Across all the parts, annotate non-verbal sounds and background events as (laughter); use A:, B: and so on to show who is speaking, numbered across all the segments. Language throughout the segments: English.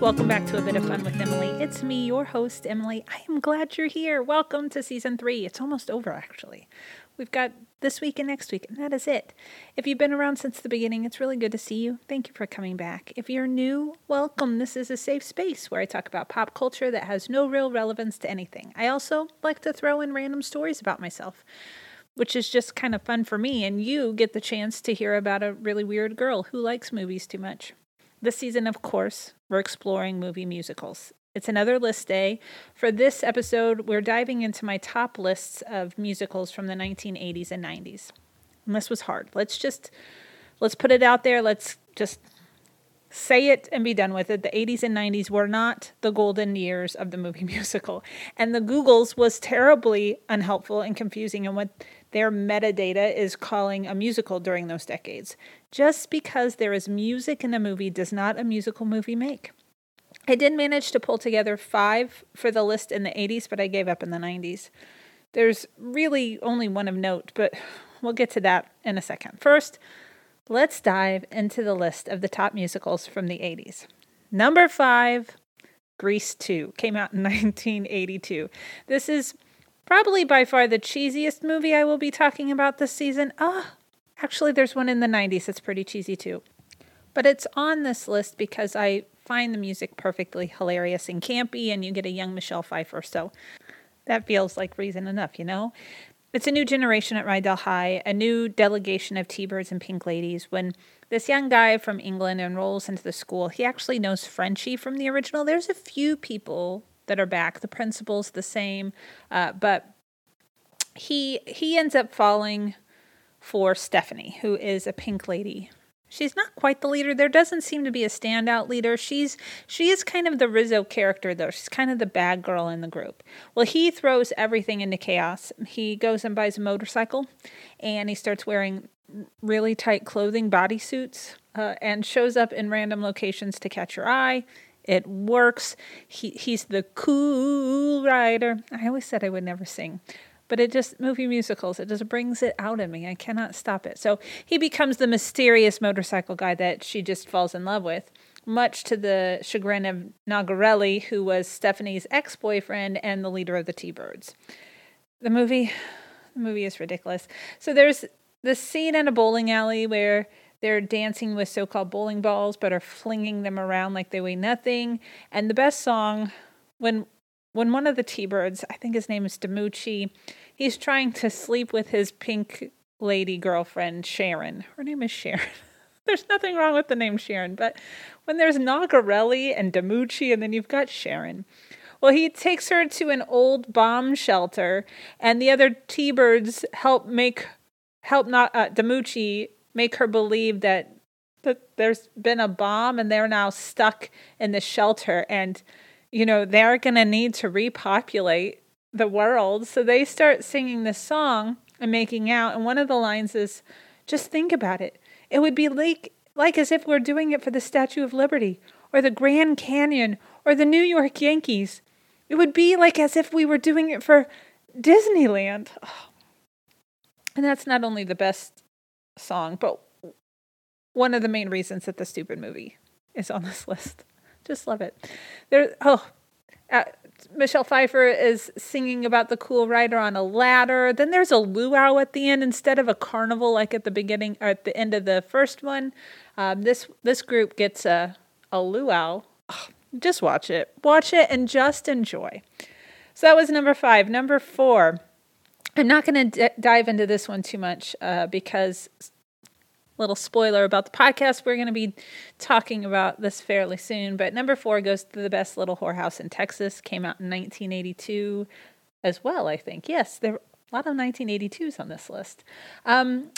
A: Welcome back to A Bit of Fun with Emily. It's me, your host, Emily. I am glad you're here. Welcome to season three. It's almost over, actually. We've got this week and next week, and that is it. If you've been around since the beginning, it's really good to see you. Thank you for coming back. If you're new, welcome. This is a safe space where I talk about pop culture that has no real relevance to anything. I also like to throw in random stories about myself, which is just kind of fun for me, and you get the chance to hear about a really weird girl who likes movies too much. This season, of course, we're exploring movie musicals. It's another list day. For this episode, we're diving into my top lists of musicals from the 1980s and 90s. And this was hard. Let's just let's put it out there. Let's just say it and be done with it. The 80s and 90s were not the golden years of the movie (laughs) musical. And the Googles was terribly unhelpful and confusing in what their metadata is calling a musical during those decades. Just because there is music in a movie does not a musical movie make. I did manage to pull together five for the list in the 80s, but I gave up in the 90s. There's really only one of note, but we'll get to that in a second. First, let's dive into the list of the top musicals from the 80s. Number five, Grease 2, came out in (laughs) 1982. This is probably by far the cheesiest movie I will be talking about this season. Ah, actually, there's one in the 90s that's pretty cheesy too. But it's on this list because I find the music perfectly hilarious and campy, and you get a young Michelle Pfeiffer. So that feels like reason enough, you know? It's a new generation at Rydell High, a new delegation of T Birds and Pink Ladies. When this young guy from England enrolls into the school, he actually knows Frenchie from the original. There's a few people that are back. The principal's the same, uh, but he he ends up falling for Stephanie, who is a pink lady She's not quite the leader. There doesn't seem to be a standout leader. She's she is kind of the Rizzo character though. She's kind of the bad girl in the group. Well, he throws everything into chaos. He goes and buys a motorcycle and he starts wearing really tight clothing, bodysuits, uh, and shows up in random locations to catch your eye. It works. He he's the cool rider. I always said I would never sing but it just movie musicals it just brings it out of me i cannot stop it so he becomes the mysterious motorcycle guy that she just falls in love with much to the chagrin of Nogerelli, who was Stephanie's ex-boyfriend and the leader of the T-Birds. The movie, the movie is ridiculous. So there's this scene in a bowling alley where they're dancing with so-called bowling balls, but are flinging them around like they weigh nothing. And the best song, when when one of the T-Birds, I think his name is DiMucci, he's trying to sleep with his pink lady girlfriend, Sharon. Her name is Sharon. (laughs) there's nothing wrong with the name Sharon, but when there's Nogerelli and DiMucci, and then you've got Sharon. Well, he takes her to an old bomb shelter, and the other T-Birds help make help not uh, DiMucci make her believe that that there's been a bomb and they're now stuck in the shelter and you know they're going to need to repopulate the world. So they start singing this song and making out. And one of the lines is, just think about it. It would be like, like as if we're doing it for the Statue of Liberty or the Grand Canyon or the New York Yankees. It would be like as if we were doing it for Disneyland. (sighs) And that's not only the best song, but one of the main reasons that the stupid movie is on this (laughs) list. Just love it. There, oh, uh, Michelle Pfeiffer is singing about the cool rider on a ladder. Then there's a luau at the end instead of a carnival like at the beginning or at the end of the first one. Um, this this group gets a a luau. Oh, just watch it, watch it, and just enjoy. So that was number five. Number four. I'm not going to d- dive into this one too much uh, because little spoiler about the podcast. We're going to be talking about this fairly soon. But number four goes to the best little whorehouse in Texas. Came out in 1982 as well, I think. Yes, there are a lot of 1982s on this list. Um,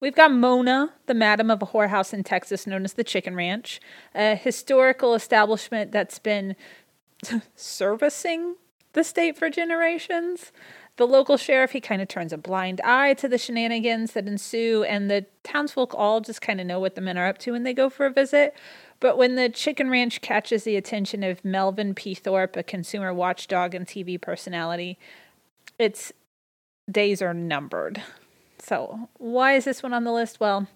A: We've got Mona, the madam of a whorehouse in Texas known as the Chicken Ranch, a historical establishment that's been (laughs) servicing the state for generations. The local sheriff, he kind of turns a blind eye to the shenanigans that ensue, and the townsfolk all just kind of know what the men are up to when they go for a visit. But when the chicken ranch catches the attention of Melvin P. Thorpe, a consumer watchdog and TV personality, its days are numbered. So, why is this one on the list? Well,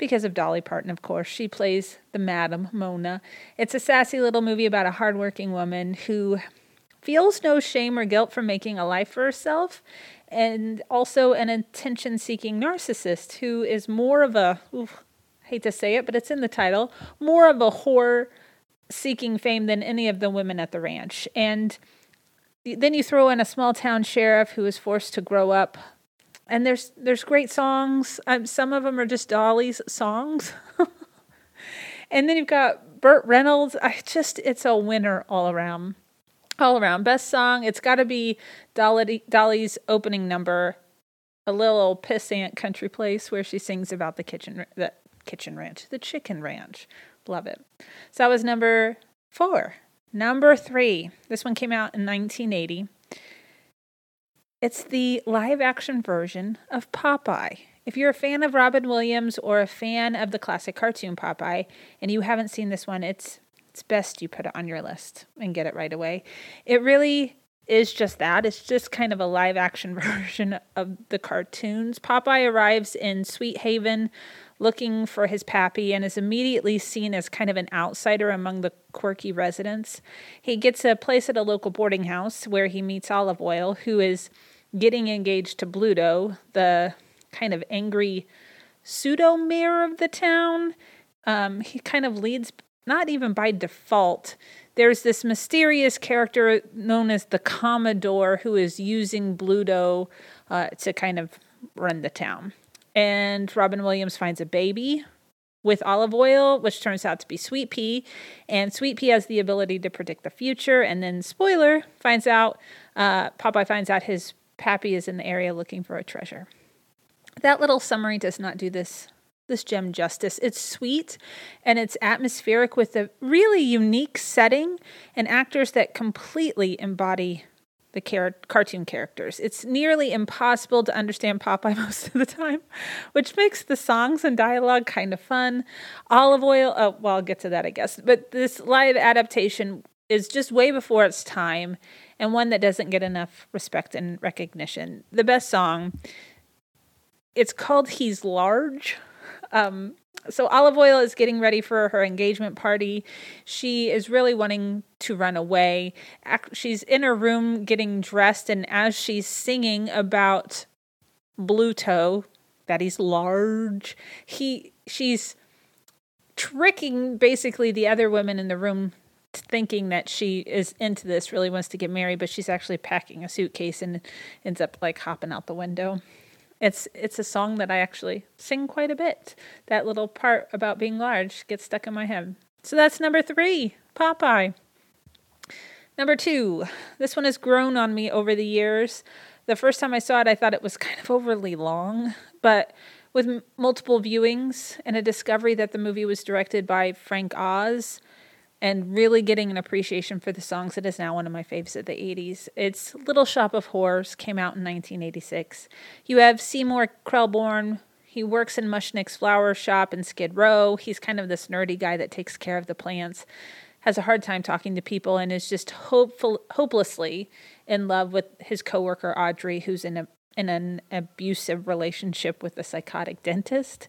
A: because of Dolly Parton, of course. She plays the Madam Mona. It's a sassy little movie about a hardworking woman who feels no shame or guilt for making a life for herself, and also an attention seeking narcissist who is more of a, oof, hate to say it, but it's in the title, more of a whore seeking fame than any of the women at the ranch. And then you throw in a small town sheriff who is forced to grow up and there's there's great songs. Um, some of them are just Dolly's songs. (laughs) and then you've got Burt Reynolds. I just it's a winner all around. All around best song. It's got to be Dolly, Dolly's opening number, a little pissant country place where she sings about the kitchen the kitchen ranch, the chicken ranch. Love it. So that was number four. Number three. This one came out in 1980. It's the live action version of Popeye. If you're a fan of Robin Williams or a fan of the classic cartoon Popeye and you haven't seen this one, it's it's best you put it on your list and get it right away. It really is just that. It's just kind of a live action (laughs) version of the cartoons. Popeye arrives in Sweet Haven looking for his pappy and is immediately seen as kind of an outsider among the quirky residents. He gets a place at a local boarding house where he meets Olive Oyl, who is getting engaged to Bluto, the kind of angry pseudo mayor of the town. Um, he kind of leads, not even by default. There's this mysterious character known as the Commodore who is using Bluto uh, to kind of run the town. And Robin Williams finds a baby with Olive Oyl, which turns out to be Sweet Pea. And Sweet Pea has the ability to predict the future. And then, spoiler, finds out, uh, Popeye finds out his Pappy is in the area looking for a treasure. That little summary does not do this this gem justice. It's sweet and it's atmospheric with a really unique setting and actors that completely embody the car- cartoon characters. It's nearly impossible to understand Popeye (laughs) most of the time, which makes the songs and dialogue kind of fun. Olive Oyl, oh, well, I'll get to that, I guess. But this live adaptation is just way before its time and one that doesn't get enough respect and recognition. The best song, it's called He's Large. Um, so Olive Oyl is getting ready for her engagement party. She is really wanting to run away. She's in her room getting dressed, and as she's singing about Bluto, that he's large, he she's tricking basically the other women in the room thinking that she is into this, really wants to get married, but she's actually packing a suitcase and ends up like hopping out the window. It's it's a song that I actually sing quite a bit. That little part about being large gets stuck in my head. So that's number three, Popeye. Number two, this one has grown on me over the years. The first time I saw it, I thought it was kind of overly long, but with m- multiple viewings and a discovery that the movie was directed by Frank Oz, and really getting an appreciation for the songs. It is now one of my faves of the 80s. It's Little Shop of Horrors, came out in 1986. You have Seymour Krelborn. He works in Mushnick's flower shop in Skid Row. He's kind of this nerdy guy that takes care of the plants, has a hard time talking to people, and is just hopeful, hopelessly in love with his coworker Audrey, who's in a in an abusive relationship with a psychotic dentist.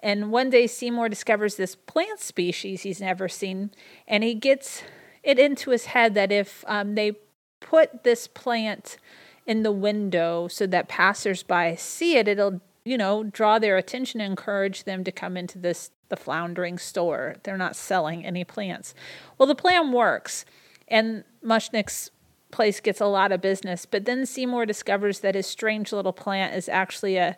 A: And one day Seymour discovers this plant species he's never seen, and he gets it into his head that if um, they put this plant in the window so that passersby see it, it'll you know draw their attention and encourage them to come into this the floundering store. They're not selling any plants. Well, the plan works, and Mushnick's place gets a lot of business. But then Seymour discovers that his strange little plant is actually a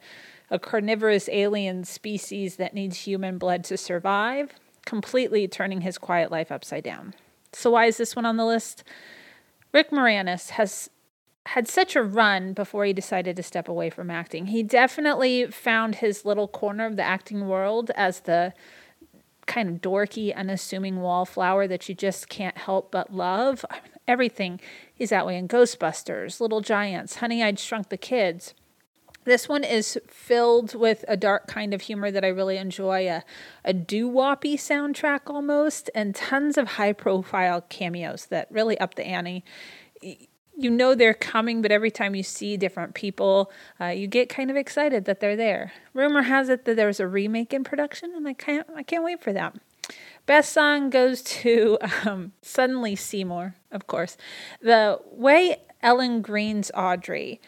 A: a carnivorous alien species that needs human blood to survive, completely turning his quiet life upside down. So, why is this one on the list? Rick Moranis has had such a run before he decided to step away from acting. He definitely found his little corner of the acting world as the kind of dorky, unassuming wallflower that you just can't help but love. I mean, everything. He's that way in Ghostbusters, Little Giants, Honey, I'd Shrunk the Kids. This one is filled with a dark kind of humor that I really enjoy, a, a doo woppy soundtrack almost, and tons of high profile cameos that really up the ante. you know they're coming, but every time you see different people, uh, you get kind of excited that they're there. Rumor has it that there's a remake in production, and I can't I can't wait for that. Best song goes to um, Suddenly Seymour, of course. The way Ellen Greene's Audrey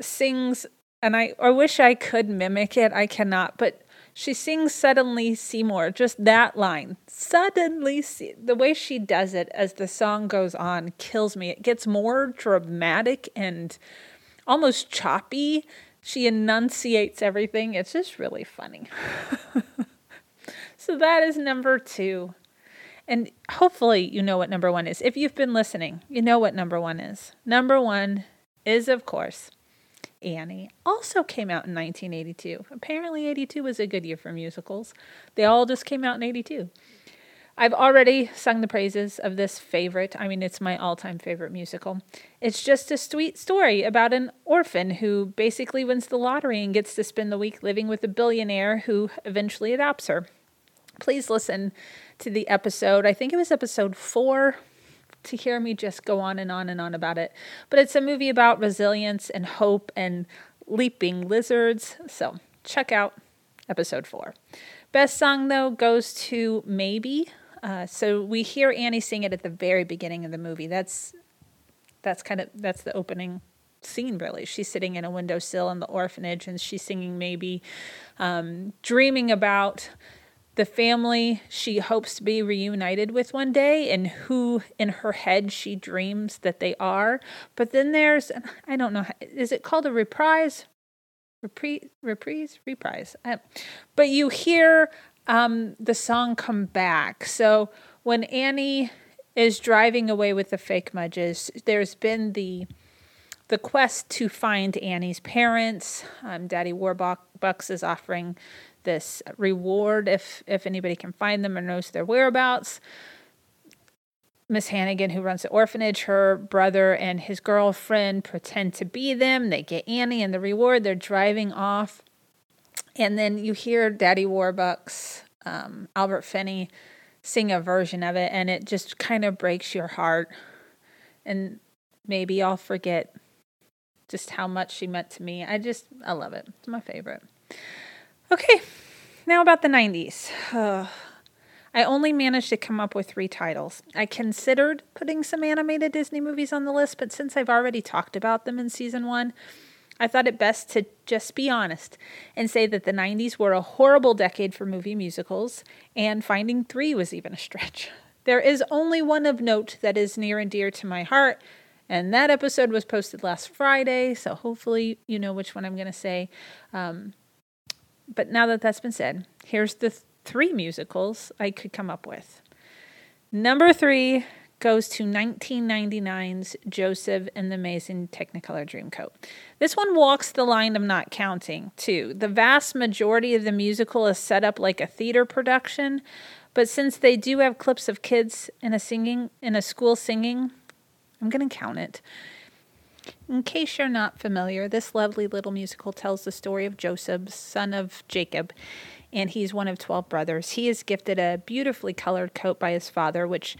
A: sings, and I, I wish I could mimic it, I cannot, but she sings Suddenly Seymour, just that line. Suddenly, the way she does it as the song goes on kills me. It gets more dramatic and almost choppy. She enunciates everything. It's just really funny. (laughs) so that is number two. And hopefully, you know what number one is. If you've been listening, you know what number one is. Number one is, of course, Annie also came out in 1982. Apparently, 82 was a good year for musicals. They all just came out in 82. I've already sung the praises of this favorite. I mean, it's my all time favorite musical. It's just a sweet story about an orphan who basically wins the lottery and gets to spend the week living with a billionaire who eventually adopts her. Please listen to the episode. I think it was episode four to hear me just go on and on and on about it. But it's a movie about resilience and hope and leaping lizards. So check out episode four. Best song though goes to Maybe. Uh, so we hear Annie sing it at the very beginning of the movie. That's that's kind of that's the opening scene really she's sitting in a windowsill in the orphanage and she's singing maybe um, dreaming about the family she hopes to be reunited with one day and who in her head she dreams that they are. But then there's, I don't know, is it called a reprise? Reprise? Reprise? Reprise. But you hear um, the song come back. So when Annie is driving away with the fake Mudges, there's been the the quest to find Annie's parents. Um, Daddy Warbucks is offering this reward if if anybody can find them or knows their whereabouts. Miss Hannigan, who runs the orphanage, her brother and his girlfriend pretend to be them. They get Annie and the reward. They're driving off. And then you hear Daddy Warbucks, um, Albert Finney, sing a version of it, and it just kind of breaks your heart. And maybe I'll forget just how much she meant to me. I just, I love it. It's my favorite. Okay, now about the 90s. Uh, I only managed to come up with three titles. I considered putting some animated Disney movies on the list, but since I've already talked about them in season one, I thought it best to just be honest and say that the 90s were a horrible decade for movie musicals, and finding three was even a stretch. There is only one of note that is near and dear to my heart, and that episode was posted last Friday, so hopefully you know which one I'm going to say. Um, but now that that's been said, here's the th- three musicals I could come up with. Number three goes to 1999's Joseph and the Amazing Technicolor Dreamcoat. This one walks the line of not counting, too. The vast majority of the musical is set up like a theater production, but since they do have clips of kids in a singing in a school singing, I'm going to count it. In case you're not familiar, this lovely little musical tells the story of Joseph, son of Jacob, and he's one of 12 brothers. He is gifted a beautifully colored coat by his father, which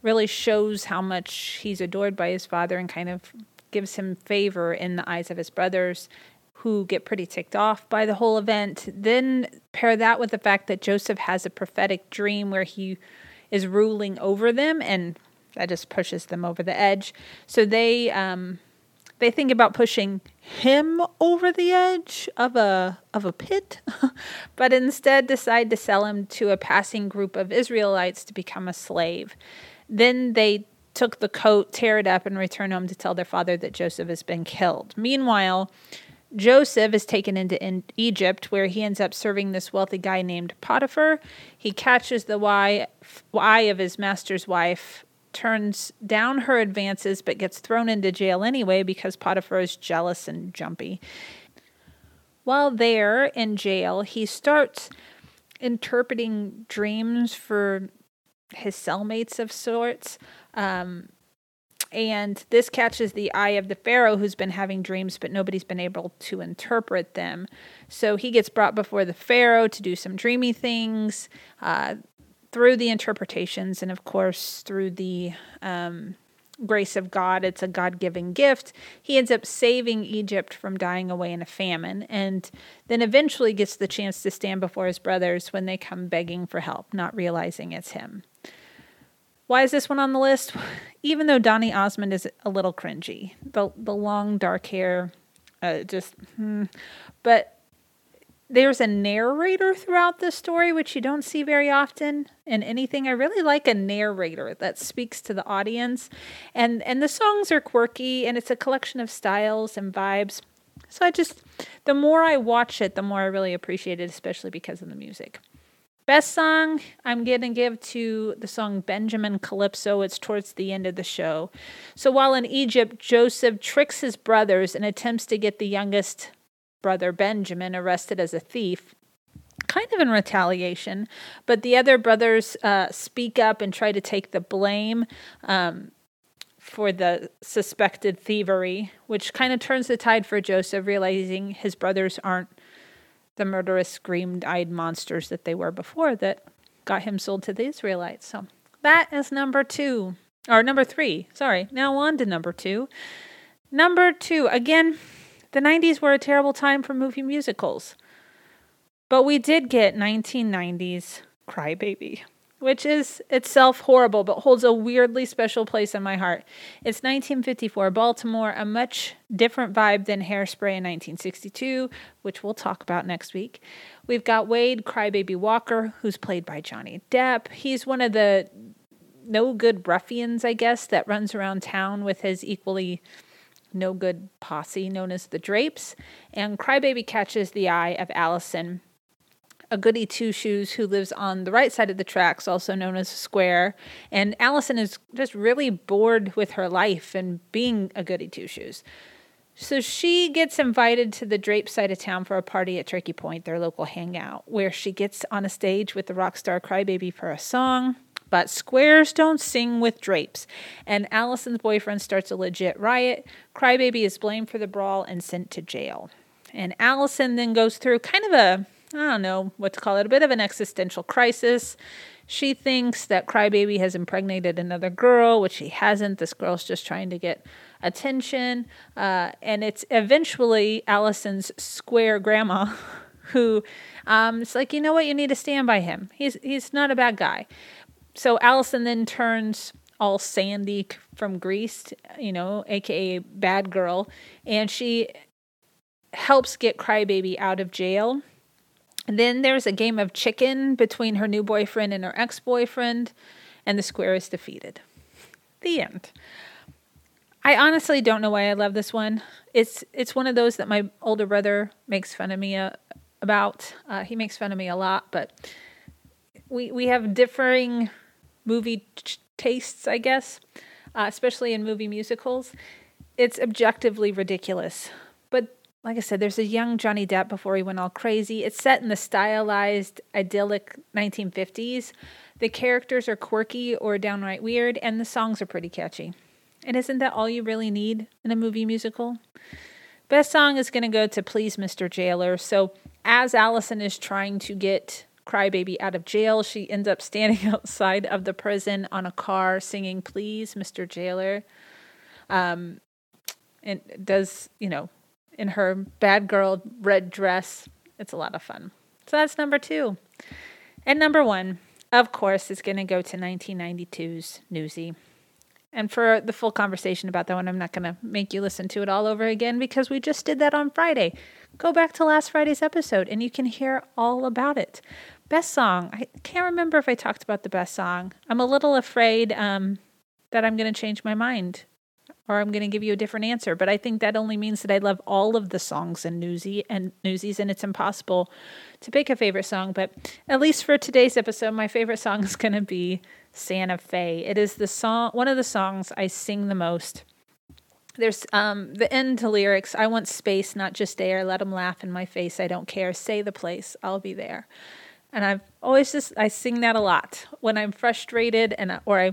A: really shows how much he's adored by his father and kind of gives him favor in the eyes of his brothers who get pretty ticked off by the whole event. Then pair that with the fact that Joseph has a prophetic dream where he is ruling over them and that just pushes them over the edge. So they um, they think about pushing him over the edge of a of a pit, (laughs) but instead decide to sell him to a passing group of Israelites to become a slave. Then they took the coat, tear it up, and return home to tell their father that Joseph has been killed. Meanwhile, Joseph is taken into in Egypt, where he ends up serving this wealthy guy named Potiphar. He catches the eye of his master's wife turns down her advances but gets thrown into jail anyway because Potiphar is jealous and jumpy. While there in jail, he starts interpreting dreams for his cellmates of sorts. Um, and this catches the eye of the Pharaoh who's been having dreams, but nobody's been able to interpret them. So he gets brought before the Pharaoh to do some dreamy things. Uh, through the interpretations and, of course, through the um, grace of God. It's a God given gift. He ends up saving Egypt from dying away in a famine and then eventually gets the chance to stand before his brothers when they come begging for help, not realizing it's him. Why is this one on the list? (sighs) Even though Donny Osmond is a little cringy, the, the long dark hair, uh, just, hmm. but there's a narrator throughout the story, which you don't see very often in anything. I really like a narrator that speaks to the audience, and and the songs are quirky, and it's a collection of styles and vibes. So I just, the more I watch it, the more I really appreciate it, especially because of the music. Best song, I'm going to give to the song Benjamin Calypso. It's towards the end of the show. So while in Egypt, Joseph tricks his brothers and attempts to get the youngest brother Benjamin arrested as a thief, kind of in retaliation. But the other brothers uh, speak up and try to take the blame um, for the suspected thievery, which kind of turns the tide for Joseph, realizing his brothers aren't the murderous, screamed eyed monsters that they were before that got him sold to the Israelites. So that is number two, or number three. Sorry. Now on to number two. Number two, again, the 90s were a terrible time for movie musicals. But we did get 1990s Crybaby, which is itself horrible but holds a weirdly special place in my heart. It's 1954 Baltimore, a much different vibe than Hairspray in 1962, which we'll talk about next week. We've got Wade Crybaby Walker, who's played by Johnny Depp. He's one of the no good ruffians, I guess, that runs around town with his equally no good posse known as the Drapes, and Crybaby catches the eye of Allison, a goody two shoes who lives on the right side of the tracks, also known as Square. And Allison is just really bored with her life and being a goody two shoes. So she gets invited to the Drape side of town for a party at Turkey Point, their local hangout, where she gets on a stage with the rock star Crybaby for a song. But squares don't sing with drapes. And Allison's boyfriend starts a legit riot. Crybaby is blamed for the brawl and sent to jail. And Allison then goes through kind of a, I don't know what to call it, a bit of an existential crisis. She thinks that Crybaby has impregnated another girl, which he hasn't. This girl's just trying to get attention. Uh, and it's eventually Allison's square grandma (laughs) who um, it's like, you know what, you need to stand by him. He's he's not a bad guy so Allison then turns all Sandy from Grease, you know, aka Bad Girl, and she helps get Crybaby out of jail. And then there's a game of chicken between her new boyfriend and her ex boyfriend, and the square is defeated. The end. I honestly don't know why I love this one. It's it's one of those that my older brother makes fun of me uh, about. Uh, he makes fun of me a lot, but we we have differing movie t- tastes, I guess, uh, especially in movie musicals. It's objectively ridiculous. But like I said, there's a young Johnny Depp before he went all crazy. It's set in the stylized, idyllic 1950s. The characters are quirky or downright weird, and the songs are pretty catchy. And isn't that all you really need in a movie musical? Best song is going to go to Please Mr. Jailer. So, as Allison is trying to get Crybaby out of jail. She ends up standing (laughs) outside of the prison on a car singing, Please, Mr. Jailer. Um, and does, you know, in her bad girl red dress. It's a lot of fun. So that's number two. And number one, of course, is going to go to 1992's Newsy. And for the full conversation about that one, I'm not going to make you listen to it all over again because we just did that on Friday. Go back to last Friday's episode and you can hear all about it. Best song. I can't remember if I talked about the best song. I'm a little afraid um, that I'm going to change my mind or I'm going to give you a different answer. But I think that only means that I love all of the songs in Newsy and Newsies, and it's impossible to pick a favorite song. But at least for today's episode, my favorite (laughs) song is going to be Santa Fe. It is the song, one of the songs I sing the most. There's um, the end to lyrics. I want space, not just air. Let them laugh in my face. I don't care. Say the place. I'll be there. And I've always just I sing that a lot when I'm frustrated and uh, or I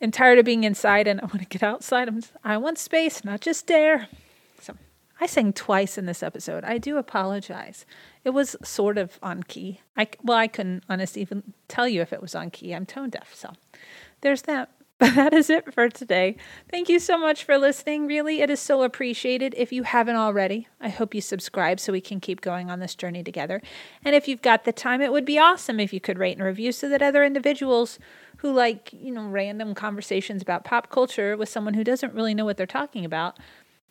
A: am tired of being inside and I want to get outside. I'm I want space, not just air. So I sang twice in this episode. I do apologize. It was sort of on key. I well, I couldn't honestly even tell you if it was on key. I'm tone deaf, so there's that. But (laughs) that is it for today. Thank you so much for listening. Really, it is so appreciated. If you haven't already, I hope you subscribe so we can keep going on this journey together. And if you've got the time, it would be awesome if you could rate and review so that other individuals who like, you know, random conversations about pop culture with someone who doesn't really know what they're talking about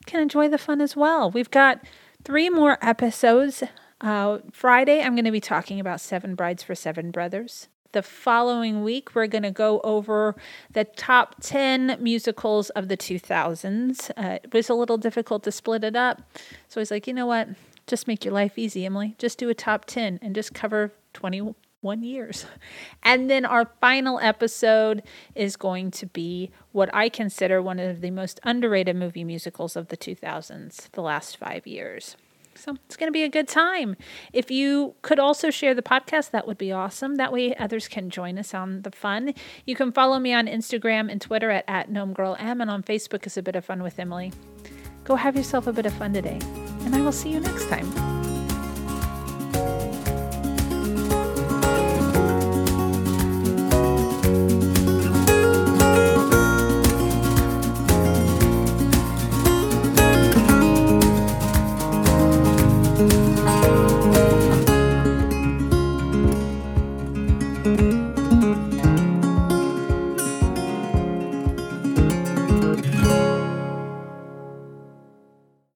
A: can enjoy the fun as well. We've got three more episodes. Uh, Friday, I'm going to be talking about Seven Brides for Seven Brothers the following week, we're going to go over the top 10 musicals of the 2000s. Uh, it was a little difficult to split it up. So I was like, you know what? Just make your life easy, Emily. Just do a top 10 and just cover 21 years. (laughs) And then our final episode is going to be what I consider one of the most underrated movie musicals of the 2000s, the last five years. So it's going to be a good time. If you could also share the podcast, that would be awesome. That way others can join us on the fun. You can follow me on Instagram and Twitter at, at GnomeGirlM and on Facebook is A Bit of Fun with Emily. Go have yourself a bit of fun today, and I will see you next time.